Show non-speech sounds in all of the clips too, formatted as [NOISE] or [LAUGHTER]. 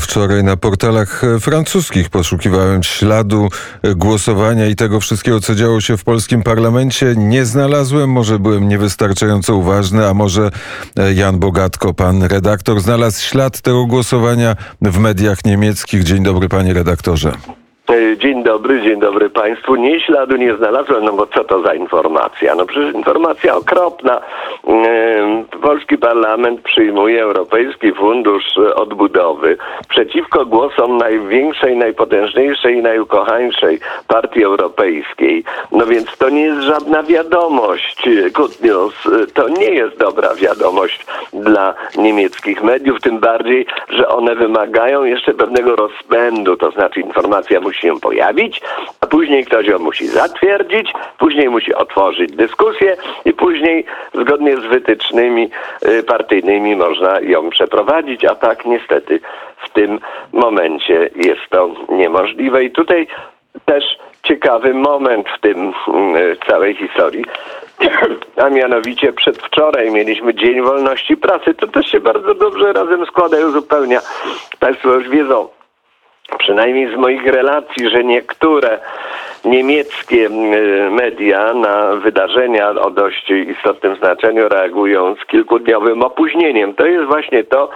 Wczoraj na portalach francuskich poszukiwałem śladu głosowania i tego wszystkiego, co działo się w polskim parlamencie. Nie znalazłem, może byłem niewystarczająco uważny, a może Jan Bogatko, pan redaktor, znalazł ślad tego głosowania w mediach niemieckich. Dzień dobry, panie redaktorze. E, dzień dobry, dzień dobry Państwu. Nie śladu nie znalazłem, no bo co to za informacja? No przecież informacja okropna. Polski parlament przyjmuje Europejski Fundusz Odbudowy przeciwko głosom największej, najpotężniejszej i najukochańszej partii europejskiej. No więc to nie jest żadna wiadomość. Good news. To nie jest dobra wiadomość dla niemieckich mediów, tym bardziej, że one wymagają jeszcze pewnego rozpędu, to znaczy informacja musi się pojawić, a później ktoś ją musi zatwierdzić, później musi otworzyć dyskusję i później zgodnie z wytycznymi y, partyjnymi można ją przeprowadzić, a tak niestety w tym momencie jest to niemożliwe. I tutaj też ciekawy moment w tym y, całej historii. [CLEARS THROAT] A mianowicie przedwczoraj mieliśmy Dzień Wolności Prasy. To też się bardzo dobrze razem składa i uzupełnia. Państwo już wiedzą, przynajmniej z moich relacji, że niektóre niemieckie media na wydarzenia o dość istotnym znaczeniu reagują z kilkudniowym opóźnieniem. To jest właśnie to,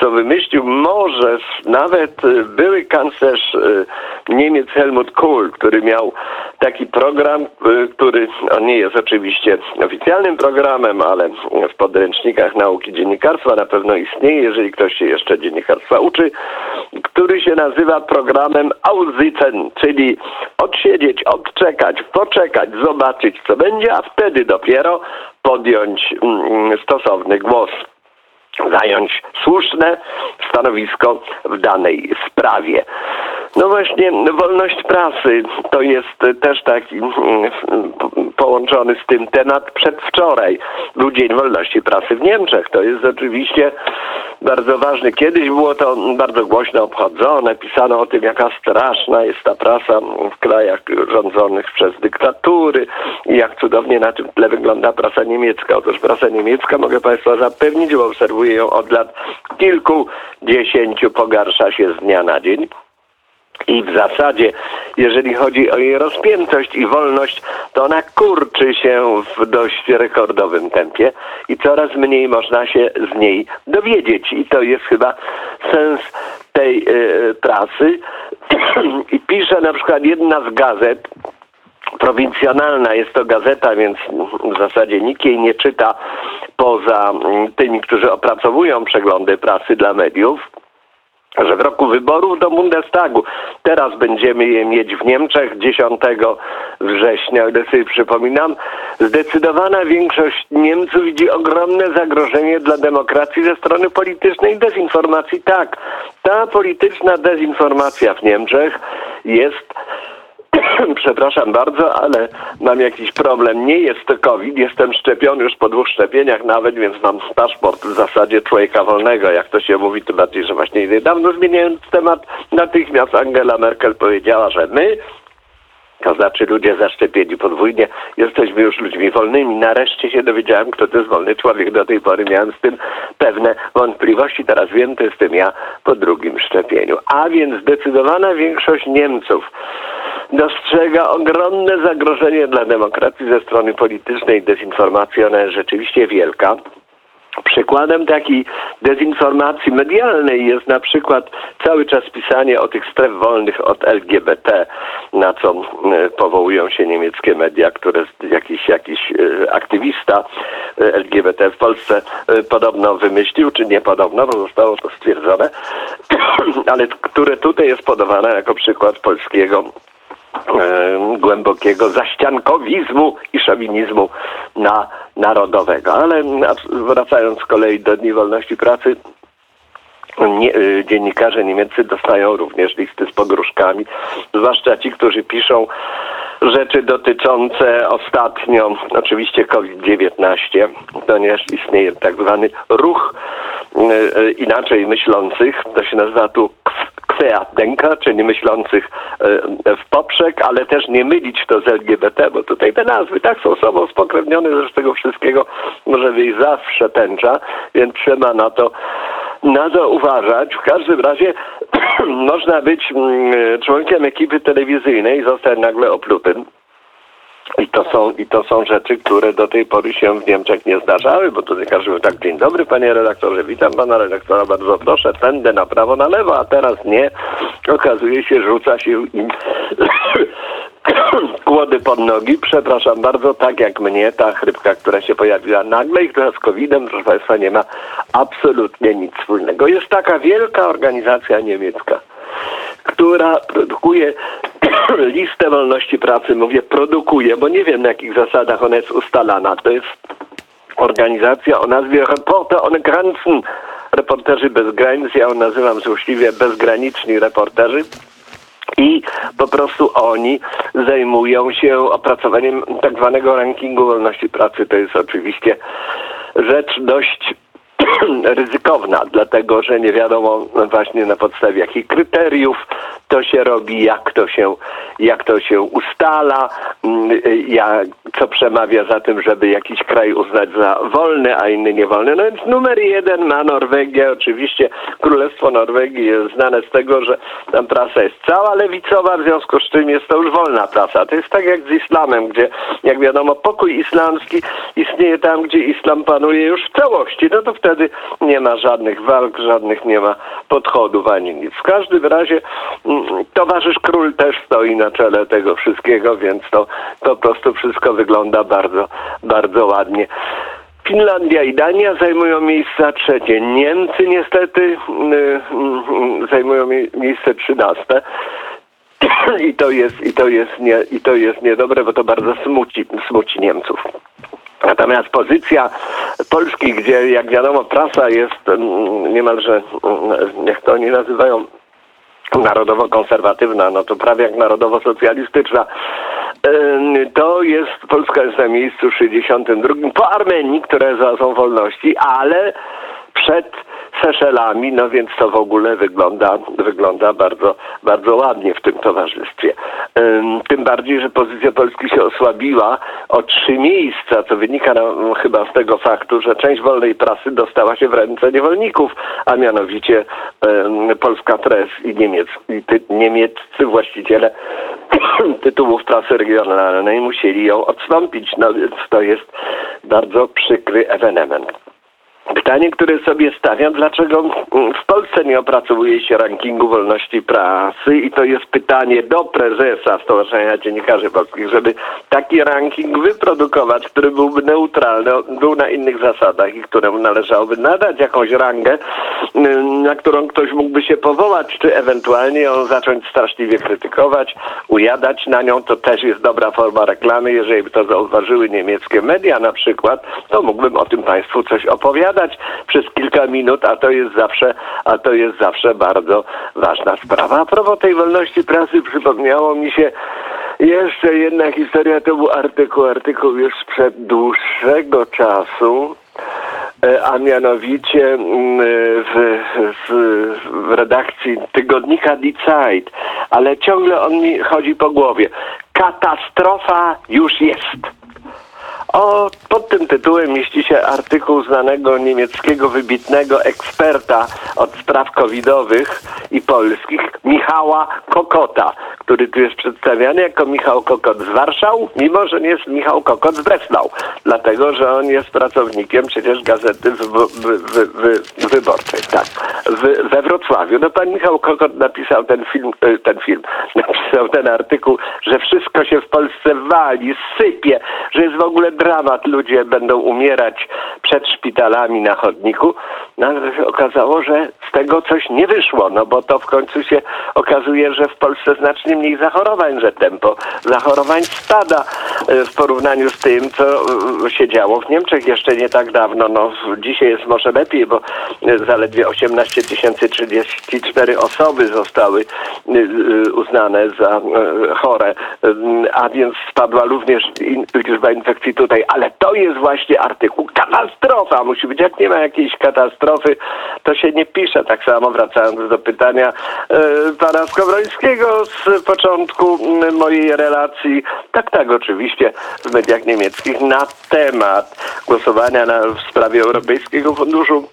co wymyślił może nawet były kanclerz y, Niemiec Helmut Kohl, który miał taki program, y, który on nie jest oczywiście oficjalnym programem, ale w podręcznikach nauki dziennikarstwa na pewno istnieje, jeżeli ktoś się jeszcze dziennikarstwa uczy, który się nazywa programem Aussitzen, czyli odsiedzieć, odczekać, poczekać, zobaczyć co będzie, a wtedy dopiero podjąć mm, stosowny głos zająć słuszne stanowisko w danej sprawie. No właśnie, wolność prasy to jest też taki mm, połączony z tym temat przedwczoraj. Był Dzień Wolności Prasy w Niemczech. To jest oczywiście bardzo ważny. Kiedyś było to bardzo głośno obchodzone, pisano o tym, jaka straszna jest ta prasa w krajach rządzonych przez dyktatury i jak cudownie na tym tle wygląda prasa niemiecka. Otóż prasa niemiecka, mogę Państwa zapewnić, bo obserwuję ją od lat kilkudziesięciu, pogarsza się z dnia na dzień. I w zasadzie, jeżeli chodzi o jej rozpiętość i wolność, to ona kurczy się w dość rekordowym tempie i coraz mniej można się z niej dowiedzieć. I to jest chyba sens tej y, pracy. [CLEARS THROAT] I pisze na przykład jedna z gazet, prowincjonalna jest to gazeta, więc w zasadzie nikt jej nie czyta poza tymi, którzy opracowują przeglądy prasy dla mediów że w roku wyborów do Bundestagu, teraz będziemy je mieć w Niemczech 10 września, gdy sobie przypominam, zdecydowana większość Niemców widzi ogromne zagrożenie dla demokracji ze strony politycznej dezinformacji. Tak, ta polityczna dezinformacja w Niemczech jest [LAUGHS] przepraszam bardzo, ale mam jakiś problem. Nie jest to COVID, jestem szczepiony już po dwóch szczepieniach nawet, więc mam paszport w zasadzie człowieka wolnego, jak to się mówi, tym bardziej, że właśnie niedawno zmieniając temat, natychmiast Angela Merkel powiedziała, że my to znaczy ludzie zaszczepieni podwójnie, jesteśmy już ludźmi wolnymi. Nareszcie się dowiedziałem, kto to jest wolny człowiek. Do tej pory miałem z tym pewne wątpliwości. Teraz wiem, to jestem ja po drugim szczepieniu. A więc zdecydowana większość Niemców dostrzega ogromne zagrożenie dla demokracji ze strony politycznej. Dezinformacja ona jest rzeczywiście wielka. Przykładem takiej dezinformacji medialnej jest na przykład cały czas pisanie o tych stref wolnych od LGBT, na co powołują się niemieckie media, które jakiś, jakiś e, aktywista e, LGBT w Polsce e, podobno wymyślił, czy nie podobno, bo zostało to stwierdzone, [COUGHS] ale które tutaj jest podawane jako przykład polskiego głębokiego zaściankowizmu i szowinizmu na narodowego. Ale wracając z kolei do Dni Wolności Pracy, nie, y, dziennikarze niemieccy dostają również listy z pogróżkami, zwłaszcza ci, którzy piszą rzeczy dotyczące ostatnio oczywiście COVID-19, ponieważ istnieje tak zwany ruch y, y, inaczej myślących, to się nazywa tu Querdenker, czyli myślących e, w poprzek, ale też nie mylić to z LGBT, bo tutaj te nazwy tak są sobą spokrewnione, że z tego wszystkiego może wyjść zawsze tęcza, więc trzeba na to na to uważać. W każdym razie [CLEARS THROAT] można być mm, członkiem ekipy telewizyjnej i zostać nagle oplutym. To, są, I to są rzeczy, które do tej pory się w Niemczech nie zdarzały, bo tutaj każdy mówił tak, dzień dobry panie redaktorze, witam pana redaktora, bardzo proszę, tędy na prawo, na lewo, a teraz nie. Okazuje się, rzuca się im [COUGHS] kłody pod nogi, przepraszam bardzo, tak jak mnie, ta chrypka, która się pojawiła nagle i która z COVID-em, proszę Państwa, nie ma absolutnie nic wspólnego. Jest taka wielka organizacja niemiecka, która produkuje [LAUGHS] listę wolności pracy. Mówię produkuje, bo nie wiem na jakich zasadach ona jest ustalana. To jest organizacja o nazwie Reporter ohne Grenzen. Reporterzy bez granic, ja ją nazywam złośliwie bezgraniczni reporterzy. I po prostu oni zajmują się opracowaniem tak zwanego rankingu wolności pracy. To jest oczywiście rzecz dość [CLEARS THROAT] ryzykowna, dlatego że nie wiadomo właśnie na podstawie jakich kryteriów to się robi, jak to się, jak to się ustala, mm, jak, co przemawia za tym, żeby jakiś kraj uznać za wolny, a inny niewolny. No więc numer jeden ma Norwegię. Oczywiście Królestwo Norwegii jest znane z tego, że tam prasa jest cała lewicowa, w związku z czym jest to już wolna prasa. To jest tak jak z islamem, gdzie jak wiadomo pokój islamski istnieje tam, gdzie islam panuje już w całości. No to wtedy nie ma żadnych walk, żadnych nie ma podchodów ani nic. W każdym razie mm, towarzysz król też stoi na czele tego wszystkiego, więc to po prostu wszystko wygląda bardzo, bardzo ładnie. Finlandia i Dania zajmują miejsca trzecie. Niemcy niestety y, y, zajmują miejsce trzynaste. I to jest, i to jest, nie, i to jest niedobre, bo to bardzo smuci, smuci Niemców. Natomiast pozycja Polski, gdzie jak wiadomo prasa jest mm, niemalże, mm, jak to oni nazywają, narodowo-konserwatywna, no to prawie jak narodowo-socjalistyczna. To jest, Polska jest na miejscu 62 po Armenii, które są wolności, ale przed Seszelami, no więc to w ogóle wygląda, wygląda bardzo, bardzo ładnie w tym towarzystwie. Tym bardziej, że pozycja Polski się osłabiła o trzy miejsca, co wynika no, chyba z tego faktu, że część wolnej prasy dostała się w ręce niewolników, a mianowicie Polska Press i, Niemiec, i ty, niemieccy właściciele [COUGHS] tytułów prasy regionalnej musieli ją odstąpić. No więc to jest bardzo przykry ewenement. Pytanie, które sobie stawiam, dlaczego w Polsce nie opracowuje się rankingu wolności prasy? I to jest pytanie do prezesa Stowarzyszenia Dziennikarzy Polskich, żeby taki ranking wyprodukować, który byłby neutralny, był na innych zasadach i któremu należałoby nadać jakąś rangę, na którą ktoś mógłby się powołać, czy ewentualnie ją zacząć straszliwie krytykować, ujadać na nią, to też jest dobra forma reklamy. Jeżeli by to zauważyły niemieckie media na przykład, to mógłbym o tym Państwu coś opowiadać opowiadać przez kilka minut, a to jest zawsze, a to jest zawsze bardzo ważna sprawa. A propos tej wolności prasy przypomniało mi się jeszcze jedna historia, to był artykuł, artykuł już sprzed dłuższego czasu, e, a mianowicie mm, w, w, w, redakcji tygodnika Die Zeit, ale ciągle on mi chodzi po głowie. Katastrofa już jest. O, tym tytułem mieści się artykuł znanego niemieckiego wybitnego eksperta od spraw covidowych i polskich, Michała Kokota, który tu jest przedstawiany jako Michał Kokot z Warszawy, mimo że nie jest Michał Kokot z Breslau, dlatego że on jest pracownikiem przecież gazety w, w, w, wyborczej, tak, we Wrocławiu. No pan Michał Kokot napisał ten film, e, ten film, [LAUGHS] napisał ten artykuł, że wszystko się w Polsce wali, sypie, że jest w ogóle dramat, ludzie będą umierać przed szpitalami na chodniku. No ale się okazało, że z tego coś nie wyszło, no bo to w końcu się okazuje, że w Polsce znacznie mniej zachorowań, że tempo zachorowań spada e, w porównaniu z tym, co e, się działo w Niemczech jeszcze nie tak dawno. No, dzisiaj jest może lepiej, bo e, zaledwie 18 034 osoby zostały uznane za chore, a więc spadła również liczba infekcji tutaj. Ale to jest właśnie artykuł katastrofa. Musi być, jak nie ma jakiejś katastrofy, to się nie pisze. Tak samo wracając do pytania pana Skowrońskiego z początku m, mojej relacji. Tak, tak, oczywiście w mediach niemieckich na temat głosowania na, w sprawie Europejskiego Funduszu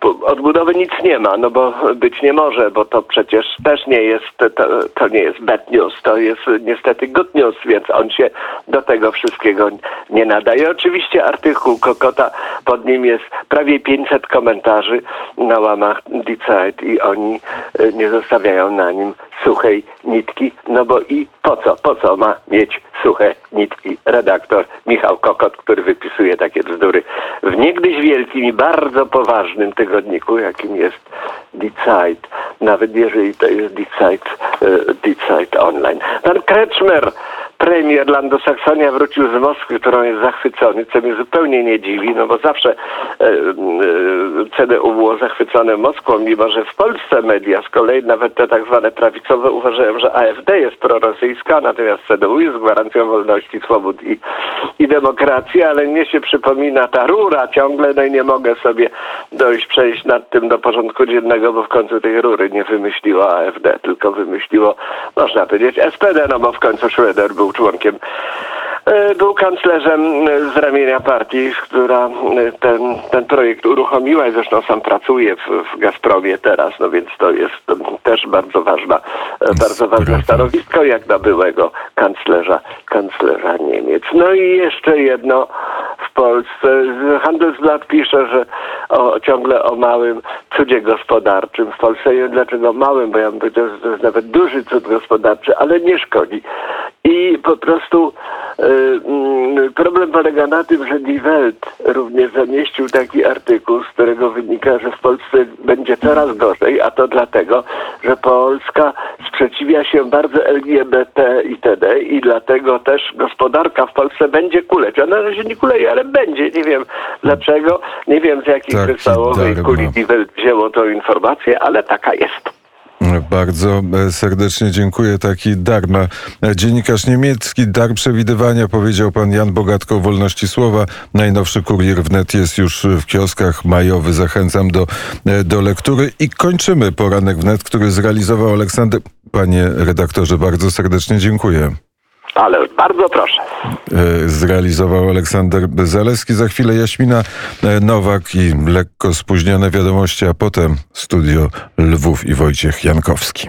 po- Odbudowy nic nie ma, no bo być nie może, bo to przecież też nie jest, to, to nie jest bad news, to jest niestety good news, więc on się do tego wszystkiego nie nadaje. Oczywiście artykuł Kokota, pod nim jest prawie 500 komentarzy na łamach Zeit i oni e, nie zostawiają na nim suchej nitki, no bo i po co, po co ma mieć suche nitki? Redaktor Michał Kokot, który wypisuje takie bzdury. W niegdyś wielkim i bardzo poważnym tygodniku, jakim jest Die nawet jeżeli to jest Die Zeit, e, Online. Pan Kretschmer, premier Landosaksonia wrócił z Moskwy, którą jest zachwycony, co mnie zupełnie nie dziwi, no bo zawsze e, e, CDU było zachwycone Moskwą, mimo że w Polsce media z kolei, nawet te tak zwane prawicowe, uważają, że AfD jest prorosyjska, natomiast CDU jest gwarancją wolności, swobód i, i demokracji, ale mnie się przypomina ta rura ciągle, no i nie mogę sobie dojść, przejść nad tym do porządku dziennego, bo w końcu tej rury nie wymyśliło AfD, tylko wymyśliło, można powiedzieć, SPD, no bo w końcu Schroeder był członkiem E, był kanclerzem e, z ramienia partii, która e, ten, ten projekt uruchomiła i zresztą sam pracuje w, w Gazpromie teraz, no więc to jest też bardzo ważna, bardzo ważne stanowisko jak dla byłego kanclerza, kanclerza Niemiec. No i jeszcze jedno w Polsce. Handelsblatt pisze, że o, ciągle o małym cudzie gospodarczym w Polsce. Nie wiem dlaczego małym, bo ja bym powiedział, że to jest nawet duży cud gospodarczy, ale nie szkodzi. I po prostu y, mm, problem polega na tym, że Die Welt również zamieścił taki artykuł, z którego wynika, że w Polsce będzie coraz gorzej, a to dlatego, że Polska sprzeciwia się bardzo LGBT itd. i dlatego też gospodarka w Polsce będzie kuleć. Ona na razie nie kuleje, ale będzie. Nie wiem dlaczego, nie wiem z jakiej kryształowej darma. kuli Die Welt wzięło tą informację, ale taka jest. Bardzo e, serdecznie dziękuję. Taki dar ma e, dziennikarz niemiecki. Dar przewidywania, powiedział pan Jan Bogatko o wolności słowa. Najnowszy kurier wnet jest już w kioskach majowy. Zachęcam do, e, do lektury. I kończymy poranek wnet, który zrealizował Aleksander. Panie redaktorze, bardzo serdecznie dziękuję. Ale bardzo proszę. E, Zrealizował Aleksander Zaleski. Za chwilę Jaśmina e, Nowak i lekko spóźnione wiadomości, a potem studio Lwów i Wojciech Jankowski.